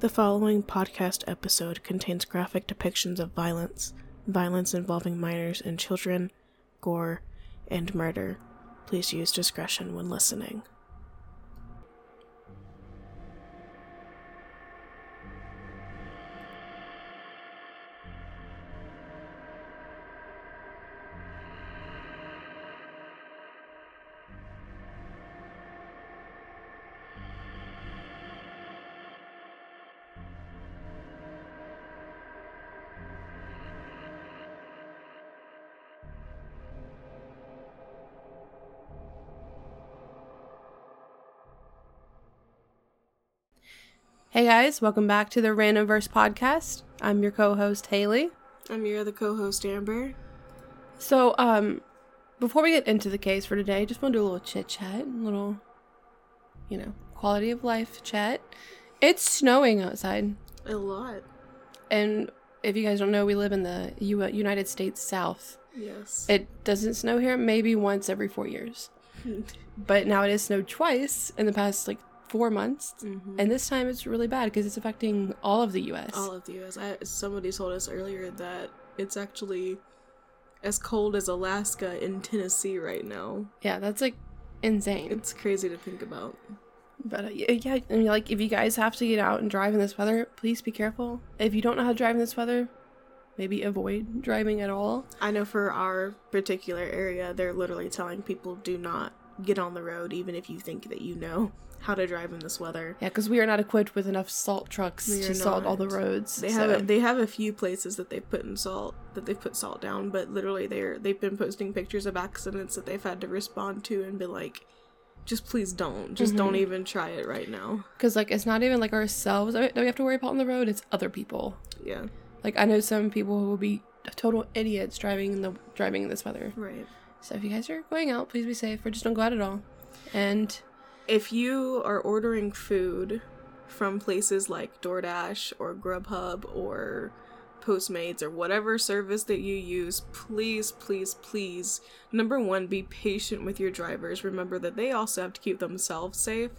The following podcast episode contains graphic depictions of violence, violence involving minors and children, gore, and murder. Please use discretion when listening. Hey guys, welcome back to the Randomverse podcast. I'm your co-host Haley. I'm your other co-host Amber. So, um, before we get into the case for today, just want to do a little chit chat, a little, you know, quality of life chat. It's snowing outside, A lot. and if you guys don't know, we live in the U- United States South. Yes. It doesn't snow here maybe once every four years, but now it has snowed twice in the past like four months, Mhm. and this time it's really bad because it's affecting all of the U.S. All of the U.S. I, somebody told us earlier that it's actually as cold as Alaska in Tennessee right now. yeah, that's like insane. It's crazy to think about. But uh, yeah, I mean, like if you guys have to get out and drive in this weather, please be careful. If you don't know how to drive in this weather, maybe avoid driving at all. I know for our particular area, they're literally telling people do not get on the road, even if you think that you know how to drive in this weather. Yeah, because we are not equipped with enough salt trucks to are salt all the roads. They so- have a, they have a few places that they've put in salt that they've put salt down, but literally they're they've been posting pictures of accidents that they've had to respond to and be like, just please don't, just don't Mhm. even try it right now. Because like it's not even like ourselves that we have to worry about on the road. It's other people. Yeah, Like I know some people who will be total idiots driving in the driving in this weather. right. So if you guys are going out, please be safe or just don't go out at all. And If you are ordering food from places like DoorDash or Grubhub or Postmates or whatever service that you use, please, please, please, number one, be patient with your drivers. Remember that they also have to keep themselves safe.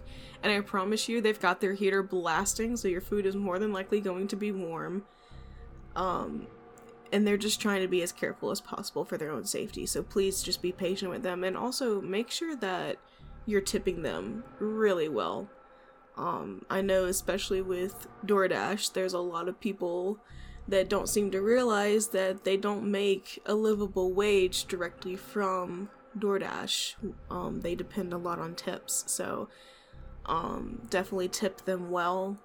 And I promise you, they've got their heater blasting, so your food is more than likely going to be warm. Um, and they're just trying to be as careful as possible for their own safety. So please just be patient with them and also make sure that you're tipping them really well. Um, I know, especially with DoorDash, there's a lot of people that don't seem to realize that they don't make a livable wage directly from DoorDash. Um, they depend a lot on tips, so um, definitely tip them well.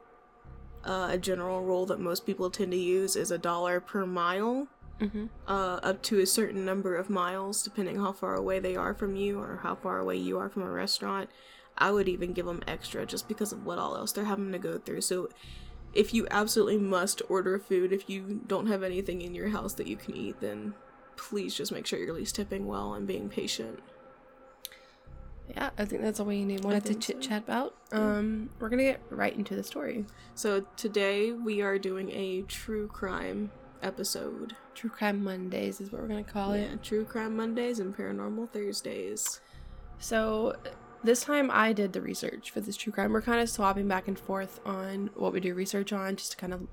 Uh, a general rule that most people tend to use is a dollar per mile mhm. uh, up to a certain number of miles, depending how far away they are from you or how far away you are from a restaurant. I would even give them extra just because of what all else they're having to go through. So, if you absolutely must order food, if you don't have anything in your house that you can eat, then please just make sure you're at least tipping well and being patient. yeah, I think that's all we need wanted to chit chat about. Um, we're gonna get right into the story. So, today we are doing a true crime episode. True Crime Mondays is what we're gonna call it. True Crime Mondays and Paranormal Thursdays. So this time I did the research for this true crime. We're kind of swapping back and forth on what we do research on, just to kind of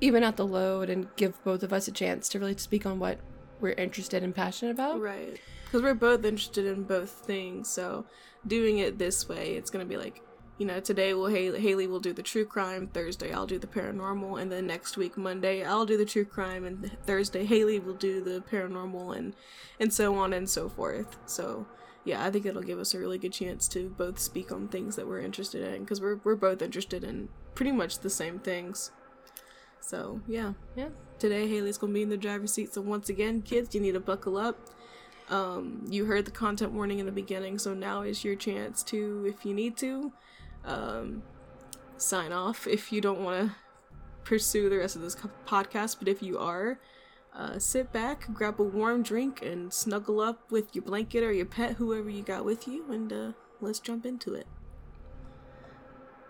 even out the load and give both of us a chance to really speak on what we're interested and passionate about. Right. Because we're both interested in both things, so doing it this way, it's gonna be like, you know, today will Haley, Haley will do the true crime, Thursday I'll do the paranormal, and then next week Monday I'll do the true crime, and Thursday Haley will do the paranormal, and and so on and so forth. So yeah, I think it'll give us a really good chance to both speak on things that we're interested in, because we're we're both interested in pretty much the same things. So yeah, Yeah. Today Haley's gonna be in the driver's seat, so once again, kids, you need to buckle up. Um, you heard the content warning in the beginning, so now is your chance to, if you need to, um, sign off if you don't want to pursue the rest of this podcast. But if you are, uh, sit back, grab a warm drink, and snuggle up with your blanket or your pet, whoever you got with you, and uh, let's jump into it.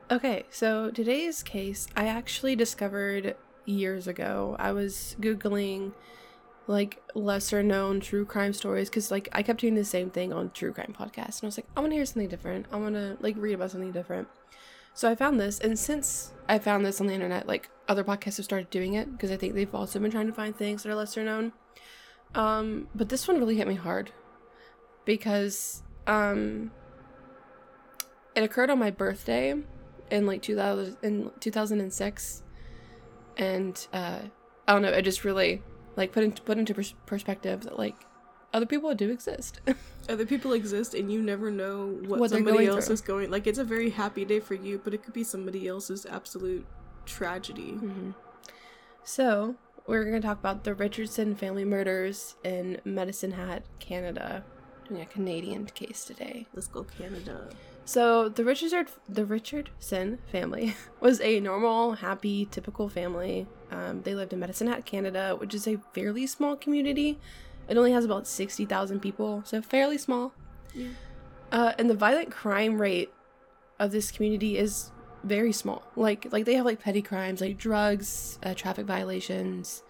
Okay, so today's case I actually discovered years ago. I was googling like lesser known true crime stories because like I kept doing the same thing on true crime podcasts, and I was like, I want to hear something different. I want to like read about something different. So I found this, and since I found this on the internet, like other podcasts have started doing it because I think they've also been trying to find things that are lesser known. Um, but this one really hit me hard because um, it occurred on my birthday in like 2000 in 2006 and uh i don't know it just really like put into put into pers- perspective that like other people do exist Other people exist, and you never know what, What somebody going else through. is going. Like it's a very happy day for you, but it could be somebody else's absolute tragedy. hmm so we're gonna talk about the richardson family murders in medicine hat canada doing a canadian case today Let's go Canada. So the Richard the Richardson family was a normal, happy, typical family. Um, they lived in Medicine Hat, Canada, which is a fairly small community. It only has about sixty thousand people, so fairly small. Yeah. Uh, and the violent crime rate of this community is very small. Like like they have like petty crimes like drugs, uh, traffic violations.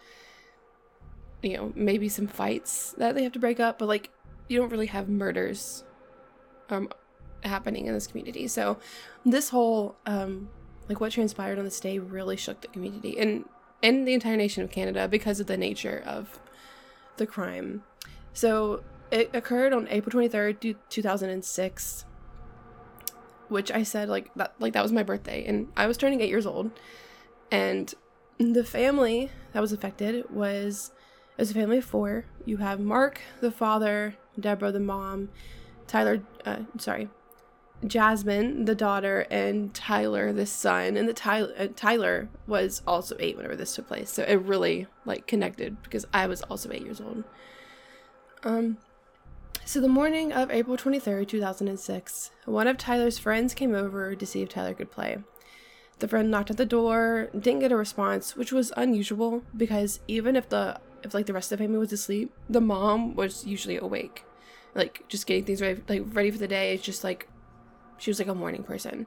You know, maybe some fights that they have to break up, but like you don't really have murders. Um, happening in this community. So this whole um like what transpired on this day really shook the community and and the entire nation of Canada because of the nature of the crime. So it occurred on April 23rd, 2006, which I said like that like that was my birthday and I was turning 8 years old. And the family that was affected was it was a family of 4. You have Mark, the father, Deborah, the mom, Tyler, uh, sorry, Jasmine, the daughter, and Tyler, the son. And the Tyler, uh, Tyler was also eight whenever this took place, so it really like connected because I was also eight years old. Um, so the morning of April twenty third, two thousand and six, one of Tyler's friends came over to see if Tyler could play. The friend knocked at the door, didn't get a response, which was unusual because even if the if like the rest of the family was asleep, the mom was usually awake like just getting things ready like ready for the day it's just like she was like a morning person.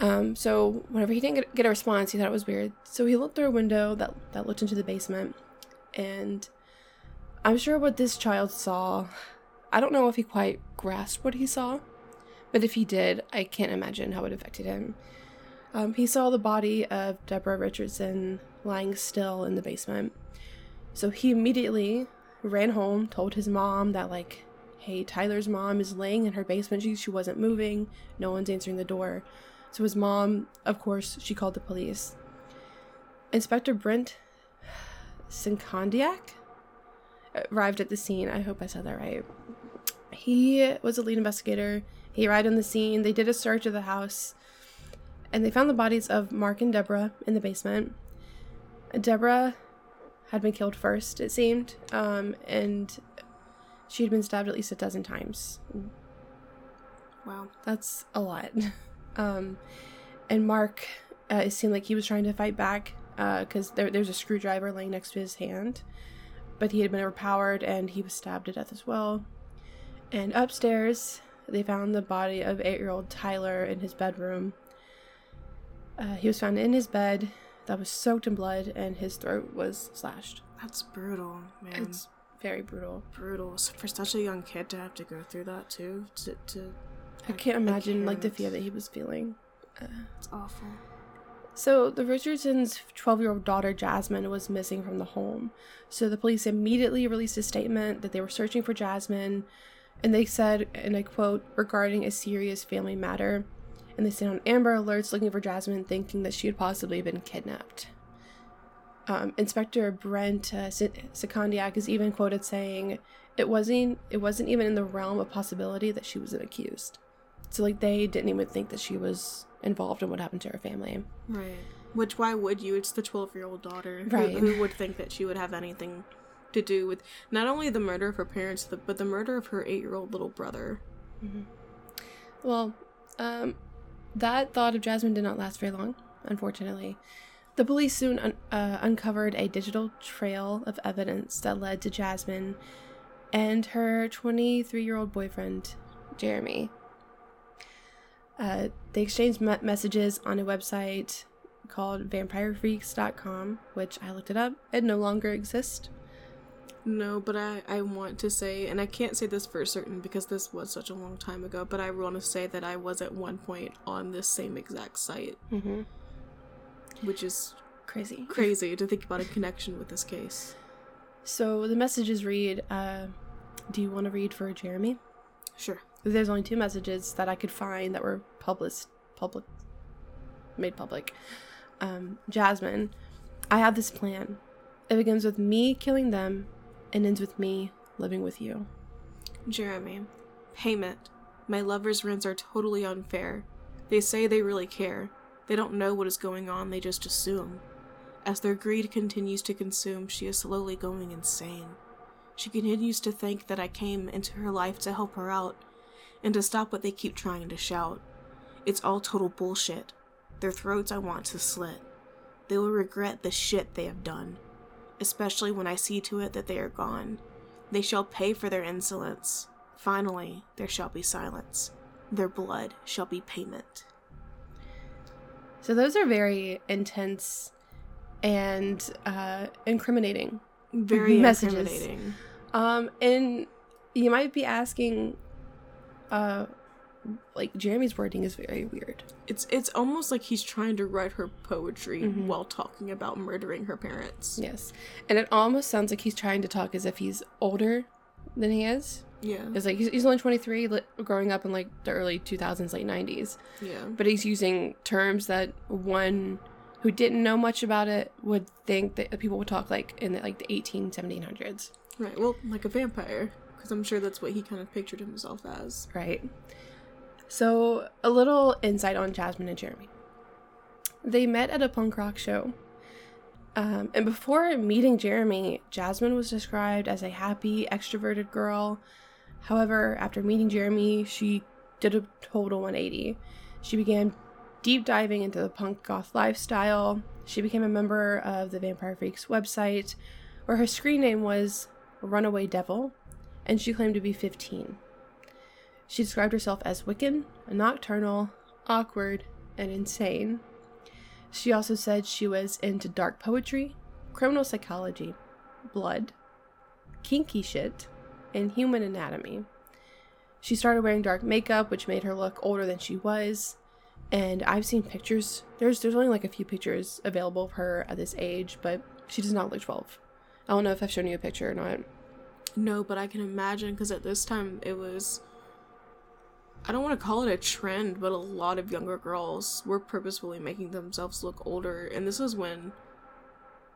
Um so whenever he didn't get, get a response he thought it was weird. So he looked through a window that that looked into the basement and i'm sure what this child saw i don't know if he quite grasped what he saw but if he did i can't imagine how it affected him. Um, he saw the body of deborah richardson lying still in the basement. So he immediately ran home told his mom that like hey, Tyler's mom is laying in her basement. She, she wasn't moving. No one's answering the door. So his mom, of course, she called the police. Inspector Brent Secondiak arrived at the scene. I hope I said that right. He was a lead investigator. He arrived on the scene. They did a search of the house and they found the bodies of Mark and Deborah in the basement. Deborah had been killed first, it seemed, um, and she had been stabbed at least a dozen times. Wow. That's a lot. Um, and Mark, uh, it seemed like he was trying to fight back because there, there's a screwdriver laying next to his hand, but he had been overpowered and he was stabbed to death as well. And upstairs, they found the body of eight year old Tyler in his bedroom. Uh, he was found in his bed that was soaked in blood and his throat was slashed. That's brutal, man. It's very brutal. brutal for such a young kid to have to go through that too. To, to I can't imagine like the can't. fear that he was feeling. it's awful. So the Richardsons' 12-year-old daughter Jasmine was missing from the home. So the police immediately released a statement that they were searching for Jasmine, and they said, and I quote, regarding a serious family matter, and they sent on Amber Alerts looking for Jasmine, thinking that she had possibly been kidnapped. Um, Inspector Brent uh, S- is even quoted saying, "It wasn't. It wasn't even in the realm of possibility that she was an accused." So like they didn't even think that she was involved in what happened to her family. Right. Which why would you? It's the twelve-year-old daughter. Right. Who, would think that she would have anything to do with not only the murder of her parents, but the murder of her eight-year-old little brother? Well, um, that thought of Jasmine did not last very long, unfortunately. The police soon un- uh, uncovered a digital trail of evidence that led to Jasmine and her 23 year old boyfriend, Jeremy. Uh, they exchanged me- messages on a website called vampirefreaks.com, which I looked it up. It no longer exists. No, but I, I want to say, and I can't say this for certain because this was such a long time ago, but I want to say that I was at one point on this same exact site, Mm-hmm. Which is Crazy. crazy to think about a connection with this case. So the messages read, uh, do you want to read for Jeremy? Sure. There's only two messages that I could find that were published, public, made public. Um, Jasmine, I have this plan. It begins with me killing them and ends with me living with you. Jeremy, payment. My lover's rents are totally unfair. They say they really care. They don't know what is going on, they just assume. As their greed continues to consume, she is slowly going insane. She continues to think that I came into her life to help her out and to stop what they keep trying to shout. It's all total bullshit. Their throats I want to slit. They will regret the shit they have done, especially when I see to it that they are gone. They shall pay for their insolence. Finally, there shall be silence. Their blood shall be payment. So those are very intense and uh, incriminating. Very Messages. incriminating. Um, and you might be asking, uh, like Jeremy's wording is very weird. It's it's almost like he's trying to write her poetry Mhm. while talking about murdering her parents. Yes, and it almost sounds like he's trying to talk as if he's older than he is. Yeah. It's like he's, he's only 23, li- growing up in like the early 2000s, late 90s. Yeah. But he's using terms that one who didn't know much about it would think that people would talk like in the, like the 18, 1700s. Right. Well, like a vampire, because I'm sure that's what he kind of pictured himself as. Right. So, a little insight on Jasmine and Jeremy. They met at a punk rock show. Um, and before meeting Jeremy, Jasmine was described as a happy, extroverted girl. However, after meeting Jeremy, she did a total 180. She began deep diving into the punk goth lifestyle. She became a member of the Vampire Freaks website, where her screen name was Runaway Devil, and she claimed to be 15. She described herself as Wiccan, nocturnal, awkward, and insane. She also said she was into dark poetry, criminal psychology, blood, kinky shit, and human anatomy. She started wearing dark makeup, which made her look older than she was. And I've seen pictures. There's there's only like a few pictures available of her at this age, but she does not look 12. I don't know if I've shown you a picture or not. No, but I can imagine because at this time it was. I don't want to call it a trend, but a lot of younger girls were purposefully making themselves look older, and this was when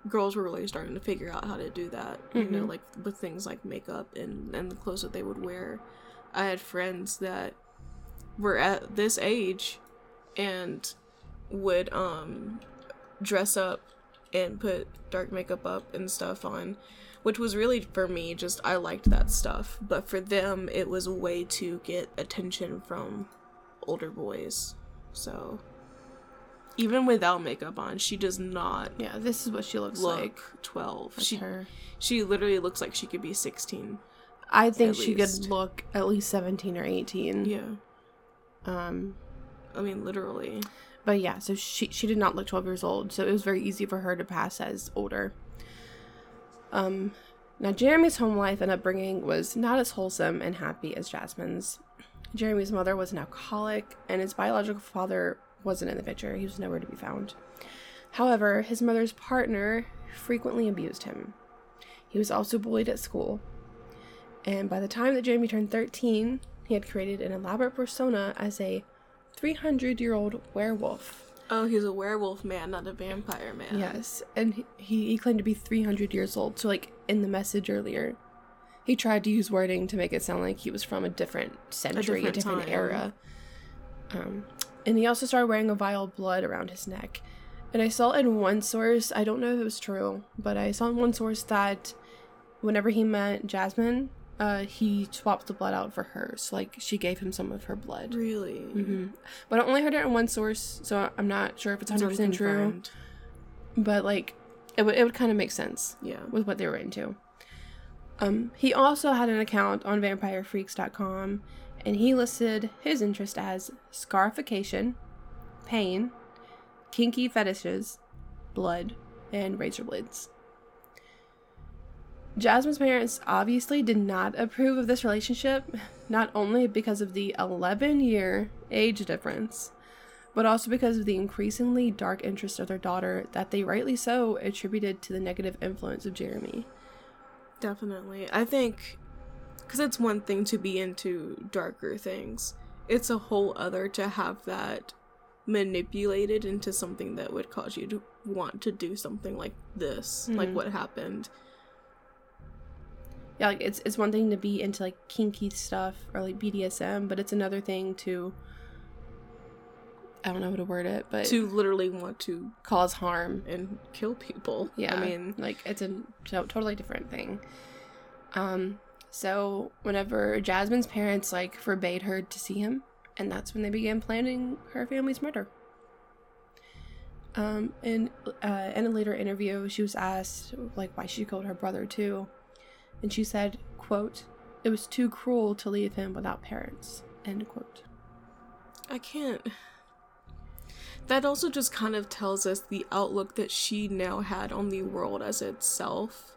girls were really starting to figure out how to do that. You know, Mhm. like with things like makeup and and the clothes that they would wear. I had friends that were at this age and would um dress up and put dark makeup up and stuff on which was really for me just I liked that stuff, but for them it was a way to get attention from older boys. So even without makeup on, she does not Yeah, this is what she looks look like. 12. That's She her. she literally looks like she could be 16. I think she least. could look at least 17 or 18. Yeah. Um I mean literally. but yeah, so she she did not look 12 years old, so it was very easy for her to pass as older. Um now Jeremy's home life and upbringing was not as wholesome and happy as Jasmine's. Jeremy's mother was an alcoholic and his biological father wasn't in the picture. He was nowhere to be found. However, his mother's partner frequently abused him. He was also bullied at school. And by the time that Jeremy turned 13, he had created an elaborate persona as a 300 year old werewolf. Oh, he's a werewolf man, not a vampire man. Yes, and he, he, claimed to be 300 years old. So, like in the message earlier, he tried to use wording to make it sound like he was from a different century, a different different, era. Um, and he also started wearing a vial of blood around his neck. And I saw in one source, I don't know if it was true, but I saw in one source that whenever he met Jasmine, uh, he swapped the blood out for her. So, like, she gave him some of her blood. Really? hmm But I only heard it in one source, so I'm not sure if it's It's 100% true. But, like, it would, it would kind of make sense Yeah. with what they were into. Um, he also had an account on vampirefreaks.com, and he listed his interest as scarification, pain, kinky fetishes, blood, and razor blades. Jasmine's parents obviously did not approve of this relationship, not only because of the 11 year age difference, but also because of the increasingly dark interest of their daughter that they rightly so attributed to the negative influence of Jeremy. Definitely. I think because it's one thing to be into darker things, it's a whole other to have that manipulated into something that would cause you to want to do something like this, like Mhm. what happened. Yeah, like it's it's one thing to be into like kinky stuff or like BDSM, but it's another thing to I don't know how to word it, but To literally want to cause harm. and kill people. Yeah, I mean, like it's a totally different thing. Um, so whenever Jasmine's parents like forbade her to see him, and that's when they began planning her family's murder. Um, in uh, in a later interview, she was asked like why she killed her brother too, and she said, "quote It was too cruel to leave him without parents." End quote. I can't. That also just kind of tells us the outlook that she now had on the world as itself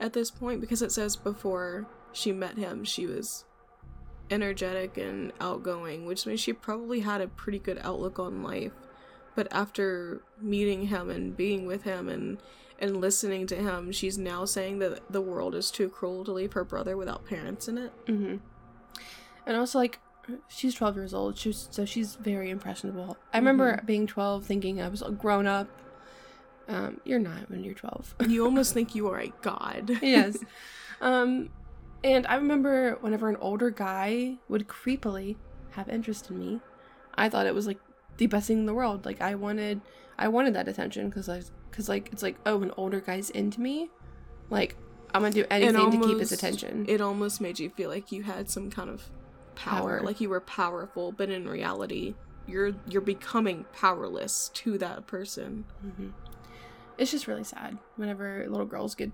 at this point because it says before she met him she was energetic and outgoing, which means she probably had a pretty good outlook on life. But after meeting him and being with him and and listening to him, she's now saying that the world is too cruel to leave her brother without parents in it. Mm-hmm. And also, like, she's 12 years old, she's, so she's very impressionable. I remember being 12 thinking I was grown up. Um, you're not when you're 12. You almost think you are a god. yes. Um, and I remember whenever an older guy would creepily have interest in me, I thought it was like the best thing in the world. Like I wanted, I wanted that attention because I, because like it's like oh, an older guy's into me, like I'm gonna do anything to keep his attention. It almost made you feel like you had some kind of power, Power. like you were powerful, but in reality, you're you're becoming powerless to that person. hmm It's just really sad whenever little girls get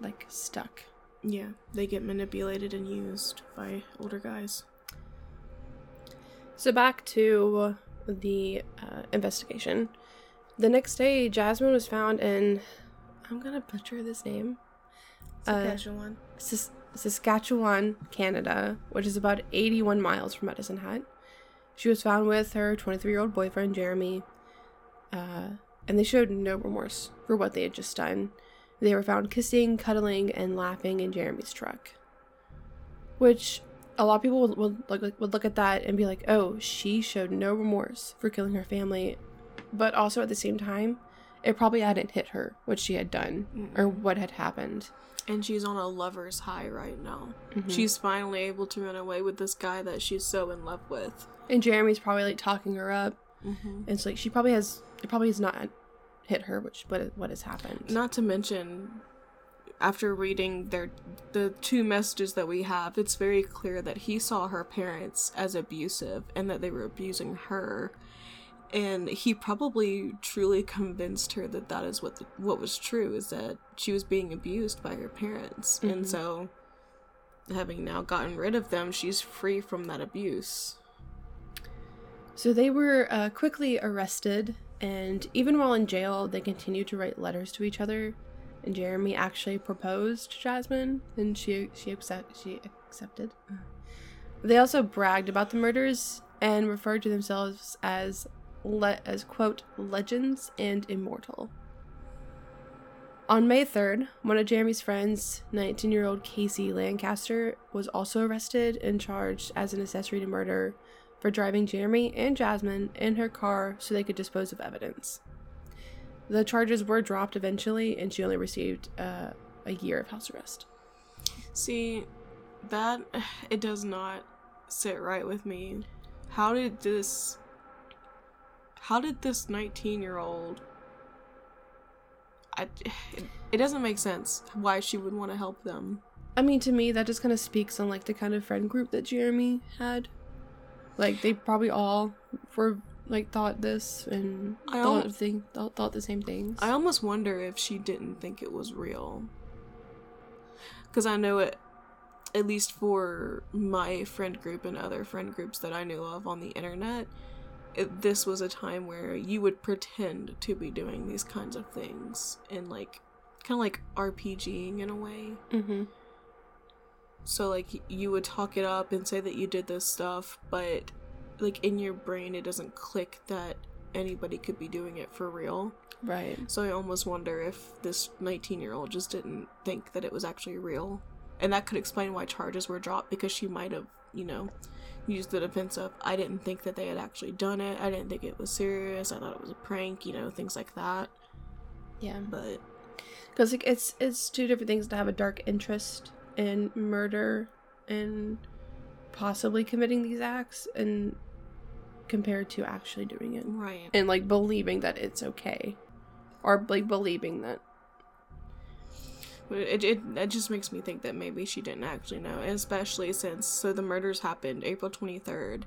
like stuck. Yeah, they get manipulated and used by older guys. So back to the uh, investigation. The next day, Jasmine was found in. I'm gonna butcher this name. Uh, Saskatchewan. Saskatchewan, Canada, which is about 81 miles from Medicine Hat. She was found with her 23 year old boyfriend, Jeremy, uh, and they showed no remorse for what they had just done. They were found kissing, cuddling, and laughing in Jeremy's truck. Which a lot of people would, would, look, would look at that and be like, oh, she showed no remorse for killing her family. But also at the same time, it probably hadn't hit her what she had done or what had happened. And she's on a lover's high right now. Mhm. She's finally able to run away with this guy that she's so in love with. And Jeremy's probably like talking her up, Mm-hmm. and it's like she probably has it probably has not hit her, which what what has happened. Not to mention, after reading their the two messages that we have, it's very clear that he saw her parents as abusive and that they were abusing her, and he probably truly convinced her that that is what the, what was true is that she was being abused by her parents, Mhm. and so having now gotten rid of them, she's free from that abuse. So they were uh, quickly arrested, and even while in jail, they continued to write letters to each other. And Jeremy actually proposed to Jasmine, and she she accept, she accepted. They also bragged about the murders and referred to themselves as le- as quote legends and immortal. On May 3rd, one of Jeremy's friends, 19 year old Casey Lancaster, was also arrested and charged as an accessory to murder for driving Jeremy and Jasmine in her car so they could dispose of evidence. The charges were dropped eventually, and she only received uh, a year of house arrest. See, that it does not sit right with me. How did this how did this 19-year-old I it, it doesn't make sense why she would want to help them. I mean, to me, that just kind of speaks on like the kind of friend group that Jeremy had. Like they probably all were like thought this and I thought al- thing thought, thought the same things. I almost wonder if she didn't think it was real. Cuz I know it at least for my friend group and other friend groups that I knew of on the internet, it, this was a time where you would pretend to be doing these kinds of things and like kind of like RPGing in a way. Mm-hmm. So like you would talk it up and say that you did this stuff, but like in your brain it doesn't click that anybody could be doing it for real. Right. So I almost wonder if this 19-year-old just didn't think that it was actually real. And that could explain why charges were dropped because she might have, you know, used the defense of I didn't think that they had actually done it. I didn't think it was serious. I thought it was a prank, you know, things like that. Yeah. But Because like it's it's two different things to have a dark interest in murder and possibly committing these acts, and compared to actually doing it right. and like believing that it's okay, or like believing that. It, it, it just makes me think that maybe she didn't actually know, especially since so the murders happened April 23rd.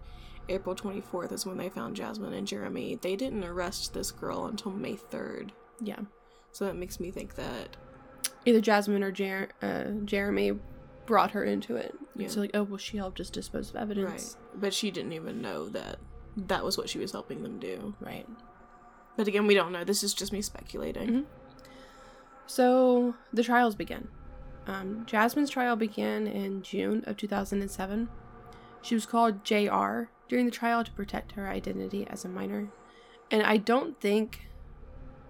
April 24th is when they found Jasmine and Jeremy. They didn't arrest this girl until May 3rd. Yeah. So that makes me think that Either Jasmine or Jer- uh, Jeremy brought her into it. Yeah. So like, oh well, she helped us dispose of evidence. right, but she didn't even know that that was what she was helping them do. Right. But again, we don't know. This is just me speculating. Mhm. So the trials began. Um, Jasmine's trial began in June of 2007. She was called JR during the trial to protect her identity as a minor. And I don't think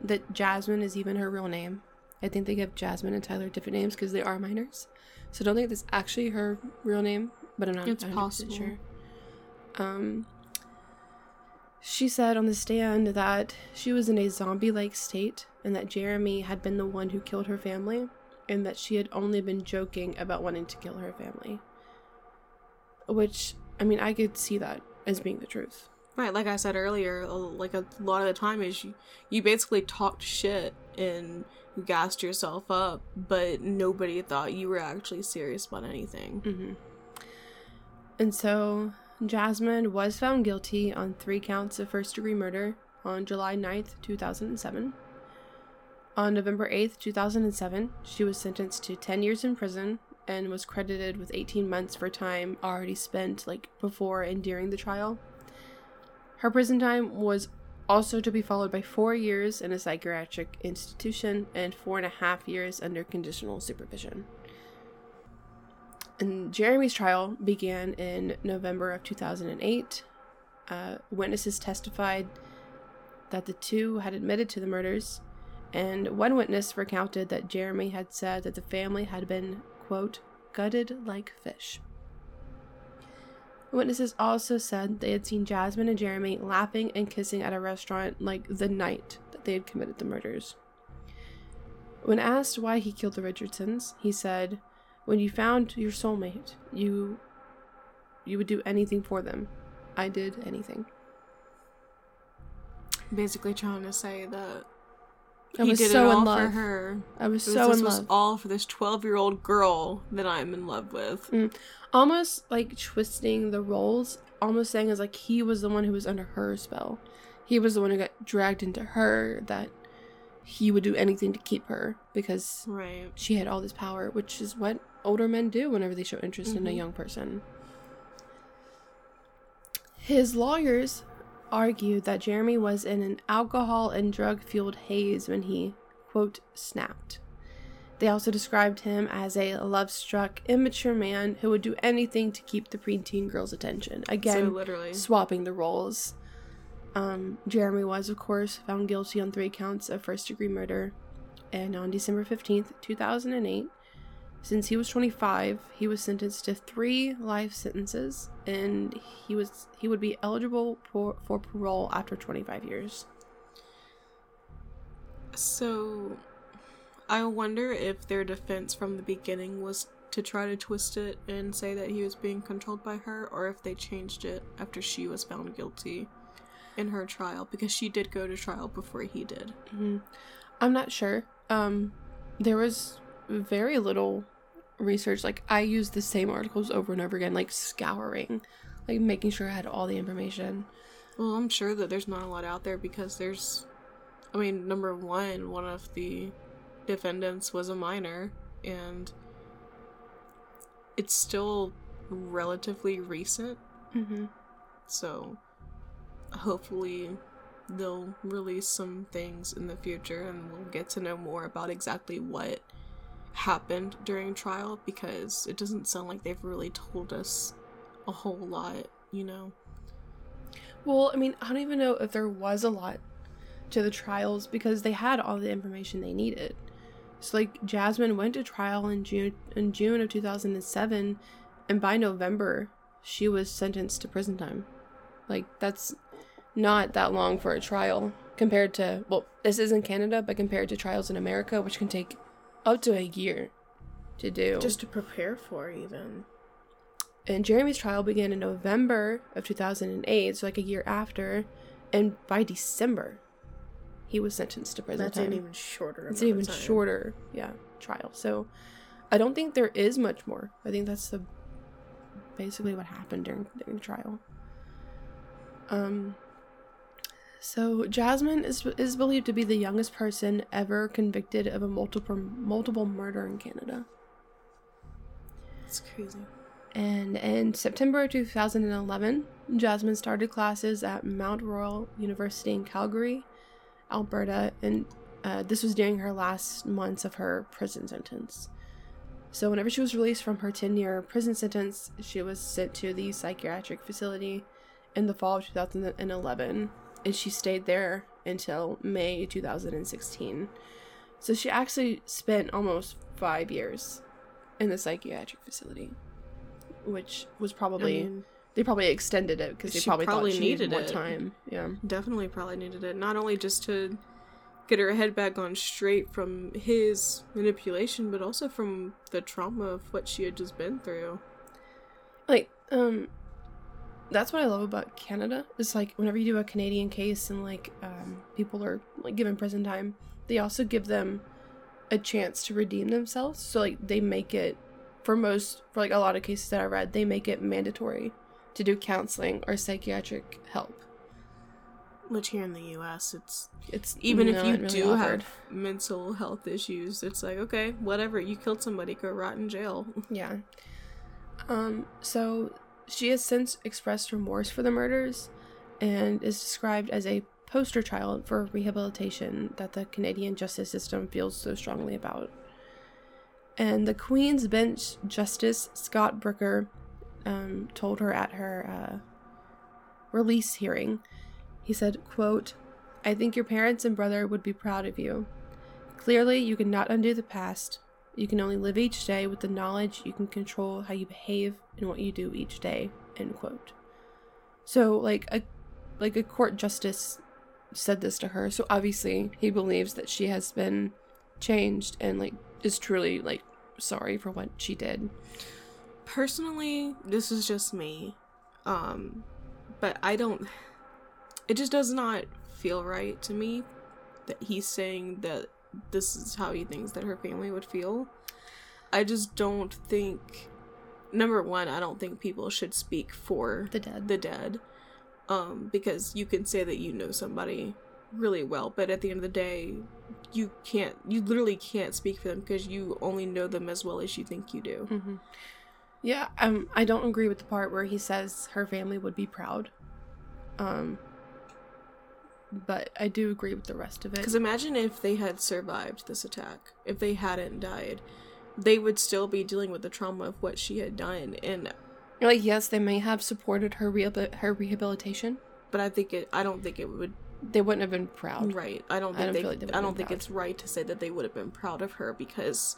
that Jasmine is even her real name. I think they give Jasmine and Tyler different names because they are minors. So I don't think that's actually her real name, but I'm not It's 100% possible. sure. Um, she said on the stand that she was in a zombie like state and that Jeremy had been the one who killed her family and that she had only been joking about wanting to kill her family. Which, I mean, I could see that as being the truth. Right, like I said earlier, like a lot of the time is you, you basically talked shit and gassed yourself up, but nobody thought you were actually serious about anything. Mm-hmm. And so Jasmine was found guilty on three counts of first degree murder on July 9th, 2007. On November 8th, 2007, she was sentenced to 10 years in prison and was credited with 18 months for time already spent like before and during the trial. Her prison time was also to be followed by four years in a psychiatric institution and four and a half years under conditional supervision. And Jeremy's trial began in November of 2008. Uh, witnesses testified that the two had admitted to the murders, and one witness recounted that Jeremy had said that the family had been, quote, gutted like fish. Witnesses also said they had seen Jasmine and Jeremy laughing and kissing at a restaurant like the night that they had committed the murders. When asked why he killed the Richardsons, he said, "When you found your soulmate, you you would do anything for them. I did anything." Basically, trying to say that I he was did so it all in love. for her. I was so this in was love. all for this twelve-year-old girl that I'm in love with. almost like twisting the roles, almost saying as like he was the one who was under her spell. He was the one who got dragged into her that he would do anything to keep her because Right. she had all this power, which is what older men do whenever they show interest in a Mhm. young person. His lawyers argued that Jeremy was in an alcohol and drug fueled haze when he, quote, snapped. They also described him as a love struck, immature man who would do anything to keep the preteen girl's attention. so Again, literally. swapping the roles. Um, Jeremy was, of course, found guilty on three counts of first degree murder. And on December 15th, 2008, since he was 25, he was sentenced to three life sentences, and he was he would be eligible for, for parole after 25 years. So, I wonder if their defense from the beginning was to try to twist it and say that he was being controlled by her, or if they changed it after she was found guilty in her trial, because she did go to trial before he did. hmm I'm not sure. Um, there was very little research. Like I used the same articles over and over again, like scouring, like making sure I had all the information. Well, I'm sure that there's not a lot out there because there's, I mean, number one, one of the defendants was a minor, and it's still relatively recent, Mm-hmm. so hopefully they'll release some things in the future and we'll get to know more about exactly what happened during trial because it doesn't sound like they've really told us a whole lot, you know. Well, I mean, I don't even know if there was a lot to the trials because they had all the information they needed. So like Jasmine went to trial in June in June of 2007 and by November she was sentenced to prison time. Like that's not that long for a trial compared to well, this is in Canada, but compared to trials in America which can take up to a year to do. Just to prepare for even. And Jeremy's trial began in November of 2008, so like a year after, and by December, he was sentenced to prison That's time. an even shorter. it's an even time. shorter, yeah, trial. So, I don't think there is much more. I think that's the basically what happened during during the trial. Um. So Jasmine is is believed to be the youngest person ever convicted of a multiple multiple murder in Canada. That's crazy. And in September 2011, Jasmine started classes at Mount Royal University in Calgary, Alberta, and uh, this was during her last months of her prison sentence. So, whenever she was released from her 10 year prison sentence, she was sent to the psychiatric facility in the fall of 2011, and she stayed there until May 2016. So, she actually spent almost five years in the psychiatric facility which was probably I mean, they probably extended it because they probably, probably thought she needed needed more it. time. Yeah, definitely probably needed it. Not only just to get her head back on straight from his manipulation, but also from the trauma of what she had just been through. like um, that's what I love about Canada. Is like whenever you do a Canadian case and like um, people are like given prison time, they also give them a chance to redeem themselves. So like they make it for most for like a lot of cases that I read, they make it mandatory to do counseling or psychiatric help. Which here in the U.S., it's It's even if you really do offered. have mental health issues, it's like okay, whatever. You killed somebody, go rot in jail. Yeah. Um, so she has since expressed remorse for the murders and is described as a poster child for rehabilitation that the Canadian justice system feels so strongly about. And the Queen's Bench Justice Scott Brooker um, told her at her uh, release hearing, he said, quote, I think your parents and brother would be proud of you. Clearly, you cannot undo the past. You can only live each day with the knowledge you can control how you behave and what you do each day. End quote. So, like a like a court justice said this to her. So obviously, he believes that she has been changed and like is truly like sorry for what she did. Personally, this is just me, um, but I don't. It just does not feel right to me that he's saying that this is how he thinks that her family would feel. I just don't think. Number one, I don't think people should speak for The dead. the dead, um, because you can say that you know somebody really well, but at the end of the day, you can't. You literally can't speak for them because you only know them as well as you think you do. hmm Yeah, um, I don't agree with the part where he says her family would be proud. Um, but I do agree with the rest of it. Because imagine if they had survived this attack, if they hadn't died, they would still be dealing with the trauma of what she had done. And Like, yes, they may have supported her rehabil- her rehabilitation. but I think it, I don't think it would They wouldn't have been proud. right. I don't I think don't they. like they I don't think proud. it's right to say that they would have been proud of her because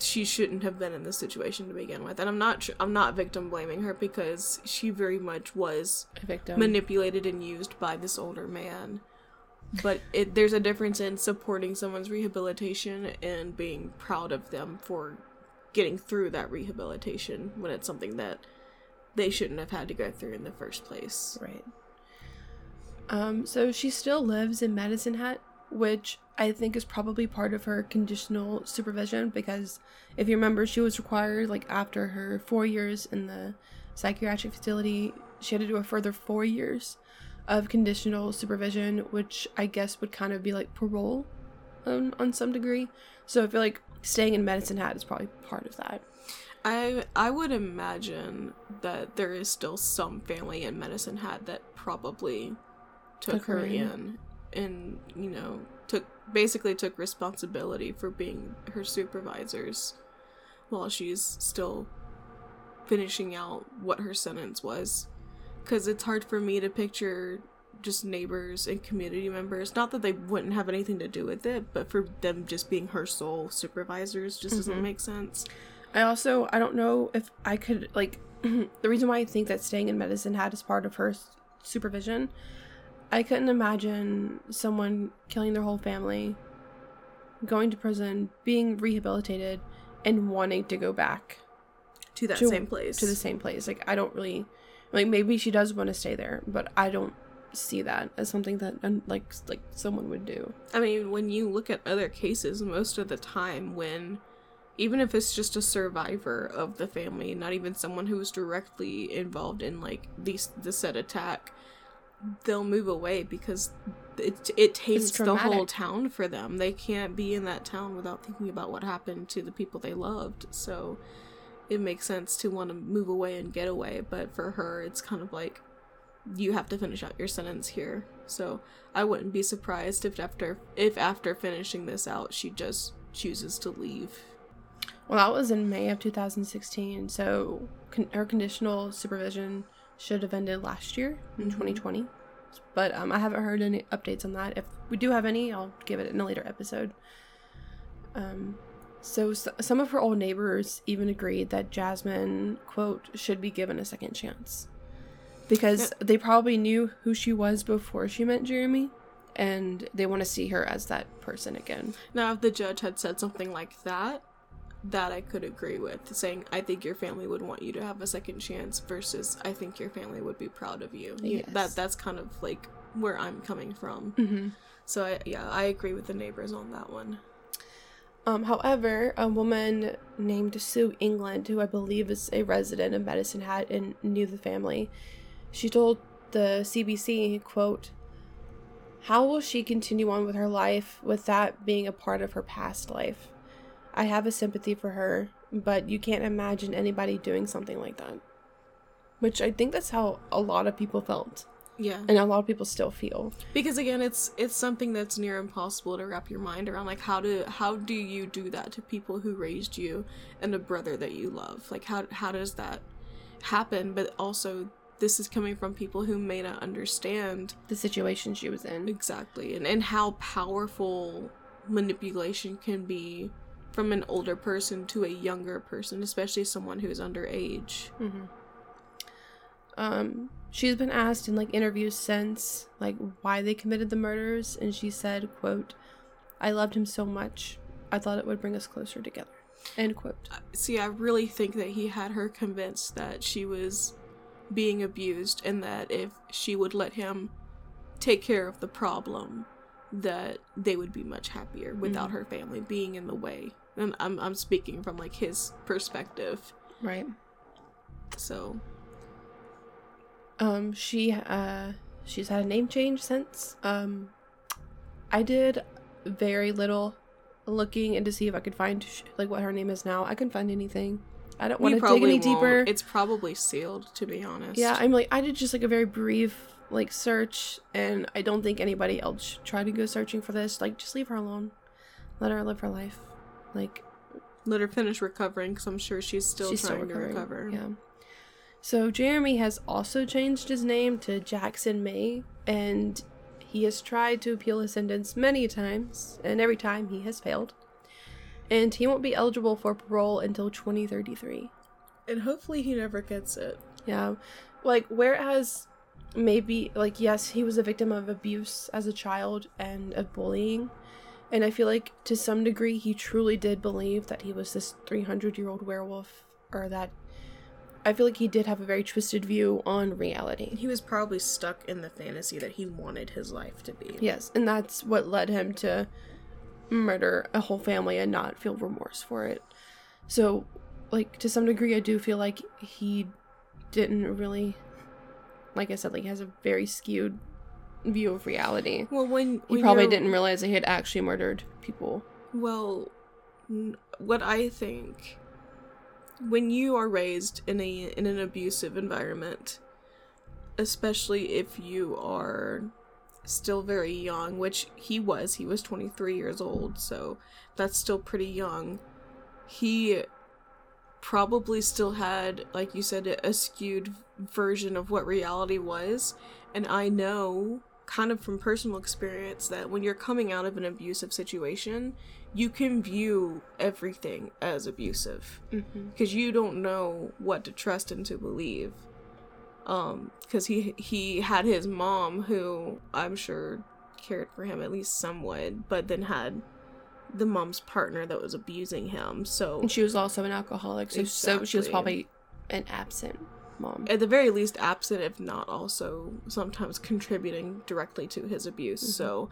she shouldn't have been in this situation to begin with. And I'm not. I'm not victim blaming her because she very much was A victim. manipulated and used by this older man. But it, there's a difference in supporting someone's rehabilitation and being proud of them for getting through that rehabilitation when it's something that they shouldn't have had to go through in the first place. Right. Um, so she still lives in Medicine Hat, which I think is probably part of her conditional supervision because if you remember, she was required, like, after her four years in the psychiatric facility, she had to do a further four years of conditional supervision, which I guess would kind of be like parole um, on some degree. So I feel like staying in Medicine Hat is probably part of that. I I would imagine that there is still some family in Medicine Hat that probably took, Took her in and you know took basically took responsibility for being her supervisors while she's still finishing out what her sentence was because it's hard for me to picture just neighbors and community members not that they wouldn't have anything to do with it but for them just being her sole supervisors just Mhm. doesn't make sense I also I don't know if I could like the reason why I think that staying in Medicine Hat as part of her supervision. I couldn't imagine someone killing their whole family, going to prison, being rehabilitated, and wanting to go back to that To- same place to the same place. Like I don't really like maybe she does want to stay there, but I don't see that as something that like like someone would do. I mean, when you look at other cases, most of the time, when even if it's just a survivor of the family, not even someone who was directly involved in like these the said attack, they'll move away because it it taints the whole town for them. They can't be in that town without thinking about what happened to the people they loved. So it makes sense to want to move away and get away. But for her, it's kind of like you have to finish out your sentence here. So I wouldn't be surprised if after if after finishing this out she just chooses to leave. Well, that was in May of 2016, so con- her conditional supervision should have ended last year in Mhm. 2020. But um, I haven't heard any updates on that. If we do have any, I'll give it in a later episode. Um, so s- some of her old neighbors even agreed that Jasmine, quote, should be given a second chance. Because they probably knew who she was before she met Jeremy, and they want to see her as that person again. Now if the judge had said something like that, that I could agree with, saying I think your family would want you to have a second chance versus I think your family would be proud of you. Yes. That that's kind of like where I'm coming from. Mm-hmm. So I, yeah, I agree with the neighbors on that one. Um, however, a woman named Sue England, who I believe is a resident of Medicine Hat and knew the family, she told the CBC, quote, How will she continue on with her life with that being a part of her past life? I have a sympathy for her, but you can't imagine anybody doing something like that. Which I think that's how a lot of people felt, Yeah. and a lot of people still feel. because again it's it's something that's near impossible to wrap your mind around like how do how do you do that to people who raised you and a brother that you love like how how does that happen but also this is coming from people who may not understand The situation she was in. exactly and, and how powerful manipulation can be from an older person to a younger person especially someone who's underage hmm Um, she's been asked in like interviews since like why they committed the murders, and she said, "quote I loved him so much, I thought it would bring us closer together." End quote. see i really think that he had her convinced that she was being abused and that if she would let him take care of the problem that they would be much happier without Mhm. her family being in the way and I'm, I'm speaking from like his perspective Right. so Um, she uh, she's had a name change since. Um, I did very little looking and to see if I could find sh- like what her name is now. I couldn't find anything. I don't want to dig any won't. deeper. it's probably sealed to be honest Yeah, I'm like I did just like a very brief like search, and I don't think anybody else should try to go searching for this. Like, just leave her alone, let her live her life. Like let her finish recovering because i'm sure she's still she's trying still to recover Yeah. So Jeremy has also changed his name to Jackson May, and he has tried to appeal his sentence many times, and every time he has failed. And he won't be eligible for parole until 2033. and hopefully he never gets it Yeah. Like, whereas maybe, like, yes, he was a victim of abuse as a child and of bullying. And I feel like to some degree he truly did believe that he was this 300 year old werewolf, or that I feel like he did have a very twisted view on reality. he was probably stuck in the fantasy that he wanted his life to be Yes, and that's what led him to murder a whole family and not feel remorse for it. So, like to some degree, I do feel like he didn't really, like I said, like he has a very skewed view of reality. well when, He probably didn't realize that he had actually murdered people. Well, n- what I think when you are raised in a in an abusive environment, especially if you are still very young, which he was. He was 23 years old, so that's still pretty young. He probably still had, like you said, a skewed version of what reality was. And I know, kind of from personal experience, that when you're coming out of an abusive situation, you can view everything as abusive. Because Mm-hmm. you don't know what to trust and to believe. Um because he he had his mom who i'm sure cared for him at least somewhat but then had the mom's partner that was abusing him so And she was also an alcoholic, so, so she was probably an absent mom. at the very least absent if not also sometimes contributing directly to his abuse Mm-hmm. so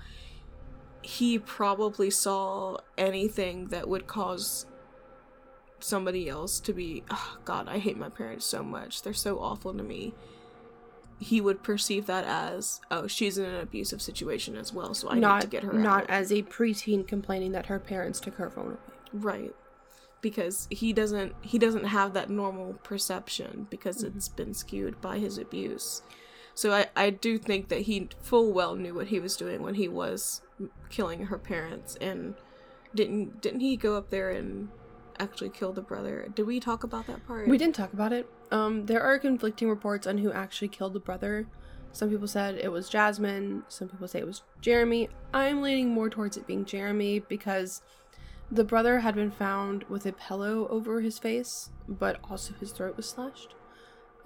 he probably saw anything that would cause somebody else to be oh god i hate my parents so much they're so awful to me he would perceive that as oh she's in an abusive situation as well so i not need to get her not out as a preteen complaining that her parents took her phone away. right because he doesn't he doesn't have that normal perception because Mm-hmm. it's been skewed by his abuse so I, I do think that he full well knew what he was doing when he was killing her parents and didn't didn't he go up there and actually kill the brother did we talk about that part We didn't talk about it. Um, there are conflicting reports on who actually killed the brother. Some people said it was Jasmine. Some people say it was Jeremy. I'm leaning more towards it being Jeremy because the brother had been found with a pillow over his face, but also his throat was slashed.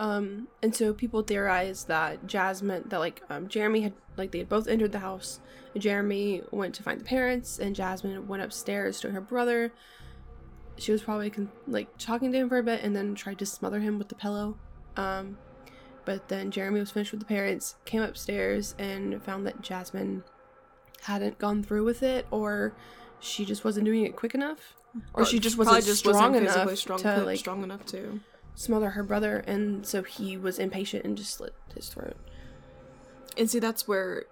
Um, and so people theorized that Jasmine, that like um, Jeremy had, like they had both entered the house. Jeremy went to find the parents, and Jasmine went upstairs to her brother. She was probably con- like talking to him for a bit, and then tried to smother him with the pillow. Um, but then Jeremy was finished with the parents, came upstairs, and found that Jasmine hadn't gone through with it, or she just wasn't doing it quick enough, or she just wasn't strong physically enough strong, to like strong enough to smother her brother, and so he was impatient and just slit his throat. And see, that's where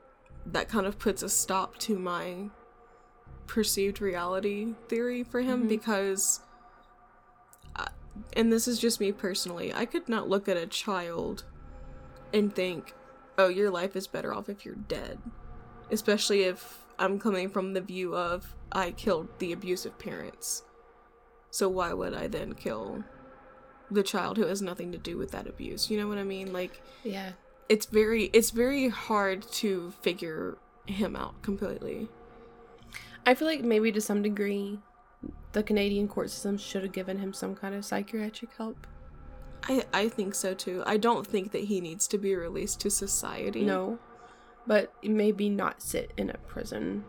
that kind of puts a stop to my perceived reality theory for him Mhm. because, I, and this is just me personally, I could not look at a child and think, oh, your life is better off if you're dead. Especially if I'm coming from the view of, I killed the abusive parents. So why would I then kill the child who has nothing to do with that abuse? You know what I mean? Like, Yeah, it's very it's very hard to figure him out completely. I feel like maybe to some degree, the Canadian court system should have given him some kind of psychiatric help. I I think so too. I don't think that he needs to be released to society. No, but maybe not sit in a prison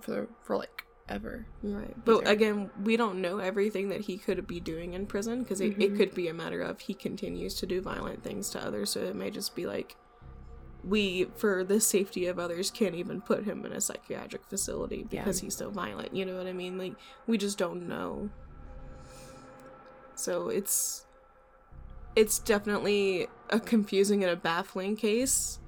for for like ever. Right. But Either. again, we don't know everything that he could be doing in prison because it, it Mhm. could be a matter of he continues to do violent things to others. So it may just be like we, for the safety of others, can't even put him in a psychiatric facility Yeah. because he's so violent. You know what I mean? Like we just don't know. So it's it's definitely a confusing and a baffling case.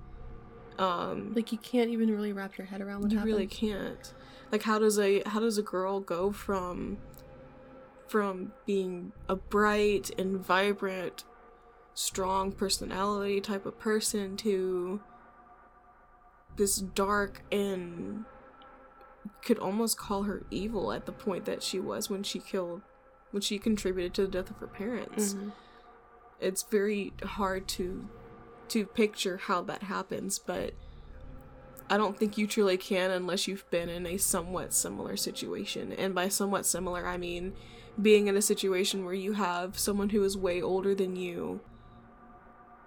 Um, Like you can't even really wrap your head around what you really can't. Like how does a how does a girl go from from being a bright and vibrant strong personality type of person to this dark and could almost call her evil at the point that she was when she killed when she contributed to the death of her parents? Mhm. it's very hard to to picture how that happens but i don't think you truly can unless you've been in a somewhat similar situation. And by somewhat similar i mean being in a situation where you have someone who is way older than you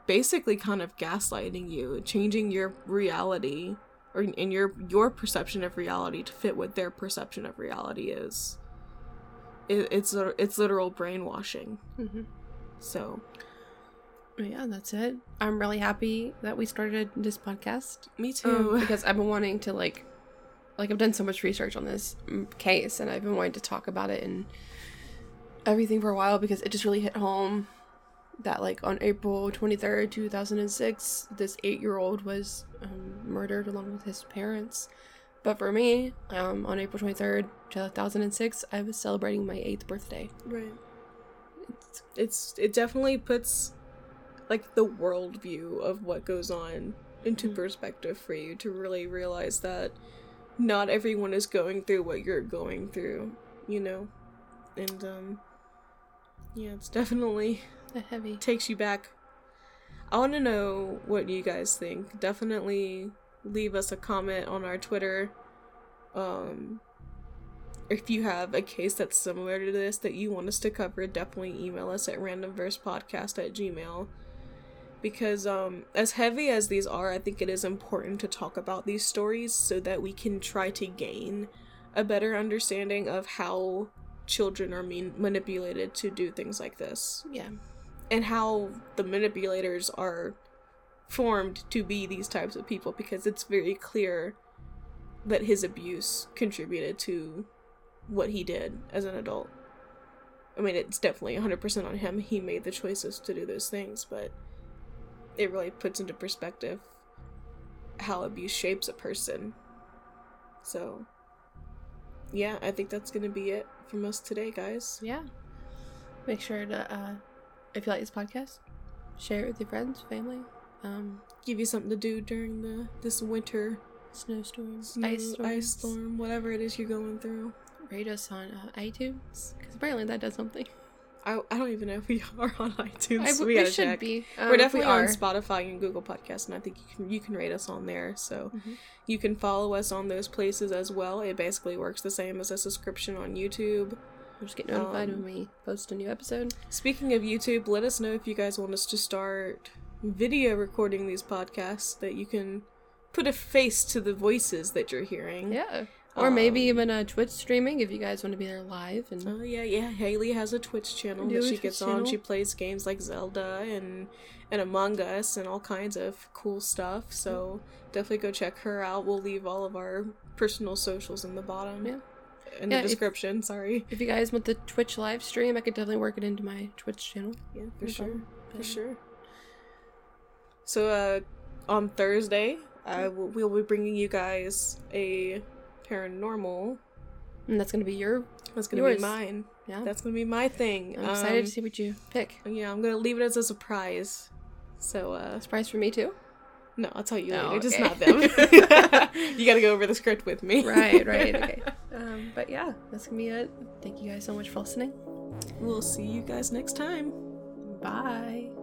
basically kind of gaslighting you changing your reality or in your your perception of reality to fit what their perception of reality is. It, it's it's literal brainwashing. Mhm. so yeah, that's it. I'm really happy that we started this podcast me too um, because I've been wanting to like, like I've done so much research on this mm, case and I've been wanting to talk about it and everything for a while because it just really hit home that like on April 23rd, 2006, this eight year old was um, murdered along with his parents. But for me, um, on April 23rd, 2006, I was celebrating my eighth birthday. Right. It's it's it definitely puts like the worldview of what goes on into Mhm. perspective for you to really realize that not everyone is going through what you're going through, you know? And, um, yeah, it's definitely A heavy. takes you back. I want to know what you guys think. Definitely leave us a comment on our Twitter. Um, if you have a case that's similar to this that you want us to cover, definitely email us at randomversepodcast at gmail. Because um, as heavy as these are, I think it is important to talk about these stories so that we can try to gain a better understanding of how children are mean- manipulated to do things like this Yeah. and how the manipulators are formed to be these types of people because it's very clear that his abuse contributed to what he did as an adult. I mean, it's definitely 100% on him. He made the choices to do those things, but it really puts into perspective how abuse shapes a person. So, yeah, I think that's going to be it from us today, guys. Yeah. Make sure to, uh, if you like this podcast, share it with your friends, family, um, Give you something to do during the this winter snowstorms, snow, ice storms. ice storm, whatever it is you're going through. Rate us on uh, iTunes because apparently that does something. I, I don't even know if we are on iTunes. I, we we should check. be. Um, We're definitely we on Spotify and Google Podcasts, and I think you can you can rate us on there. So Mhm. you can follow us on those places as well. It basically works the same as a subscription on YouTube. Just get notified um, when we post a new episode. Speaking of YouTube, let us know if you guys want us to start video recording these podcasts that you can put a face to the voices that you're hearing. Yeah. Or maybe Um, even a Twitch streaming if you guys want to be there live. And Oh yeah, yeah. Haley has a Twitch channel that she Twitch gets on. channel. She plays games like Zelda and and Among Us and all kinds of cool stuff. So definitely go check her out. We'll leave all of our personal socials in the bottom. Yeah. In Yeah, the if- description, sorry. if you guys want the Twitch live stream, I could definitely work it into my Twitch channel. Yeah, for No sure. problem. For Yeah. sure. So uh on Thursday, I will we'll be bringing you guys a paranormal. And that's going to be your. That's gonna Yours. be mine. Yeah. That's gonna be my thing. I'm excited Um, to see what you pick. Yeah, I'm gonna leave it as a surprise. So, uh, Surprise for me, too. no, I'll tell you Oh, later, just not them. you gotta go over the script with me. right, right. Okay. Um, but yeah, that's to be it. Thank you guys so much for listening. We'll see you guys next time. Bye.